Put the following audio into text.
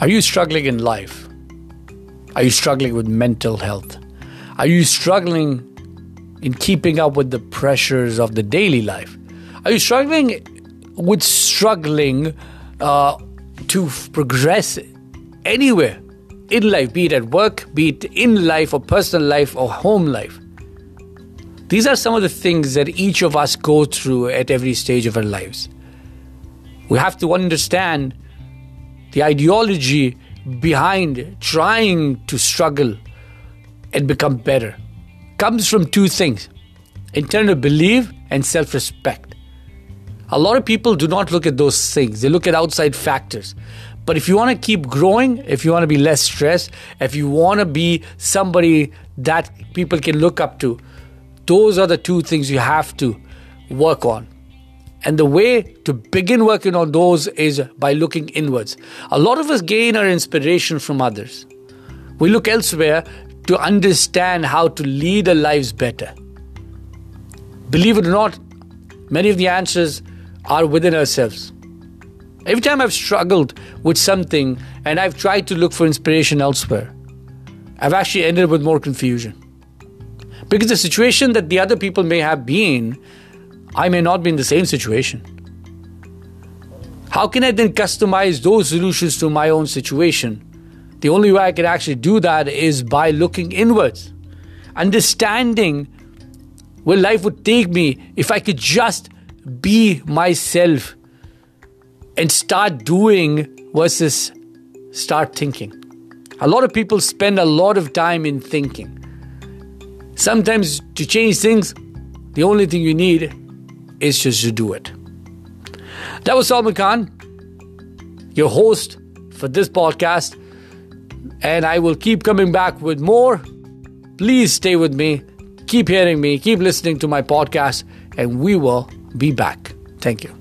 Are you struggling in life? Are you struggling with mental health? Are you struggling in keeping up with the pressures of the daily life? Are you struggling with struggling uh, to f- progress anywhere in life, be it at work, be it in life or personal life or home life? These are some of the things that each of us go through at every stage of our lives. We have to understand the ideology behind trying to struggle and become better comes from two things internal belief and self respect. A lot of people do not look at those things, they look at outside factors. But if you want to keep growing, if you want to be less stressed, if you want to be somebody that people can look up to, those are the two things you have to work on. And the way to begin working on those is by looking inwards. A lot of us gain our inspiration from others. We look elsewhere to understand how to lead our lives better. Believe it or not, many of the answers are within ourselves. Every time I've struggled with something and I've tried to look for inspiration elsewhere, I've actually ended up with more confusion. Because the situation that the other people may have been, I may not be in the same situation. How can I then customize those solutions to my own situation? The only way I can actually do that is by looking inwards, understanding where life would take me if I could just be myself and start doing versus start thinking. A lot of people spend a lot of time in thinking. Sometimes to change things, the only thing you need is just to do it. That was Salman Khan, your host for this podcast and I will keep coming back with more. Please stay with me, keep hearing me, keep listening to my podcast, and we will be back. Thank you.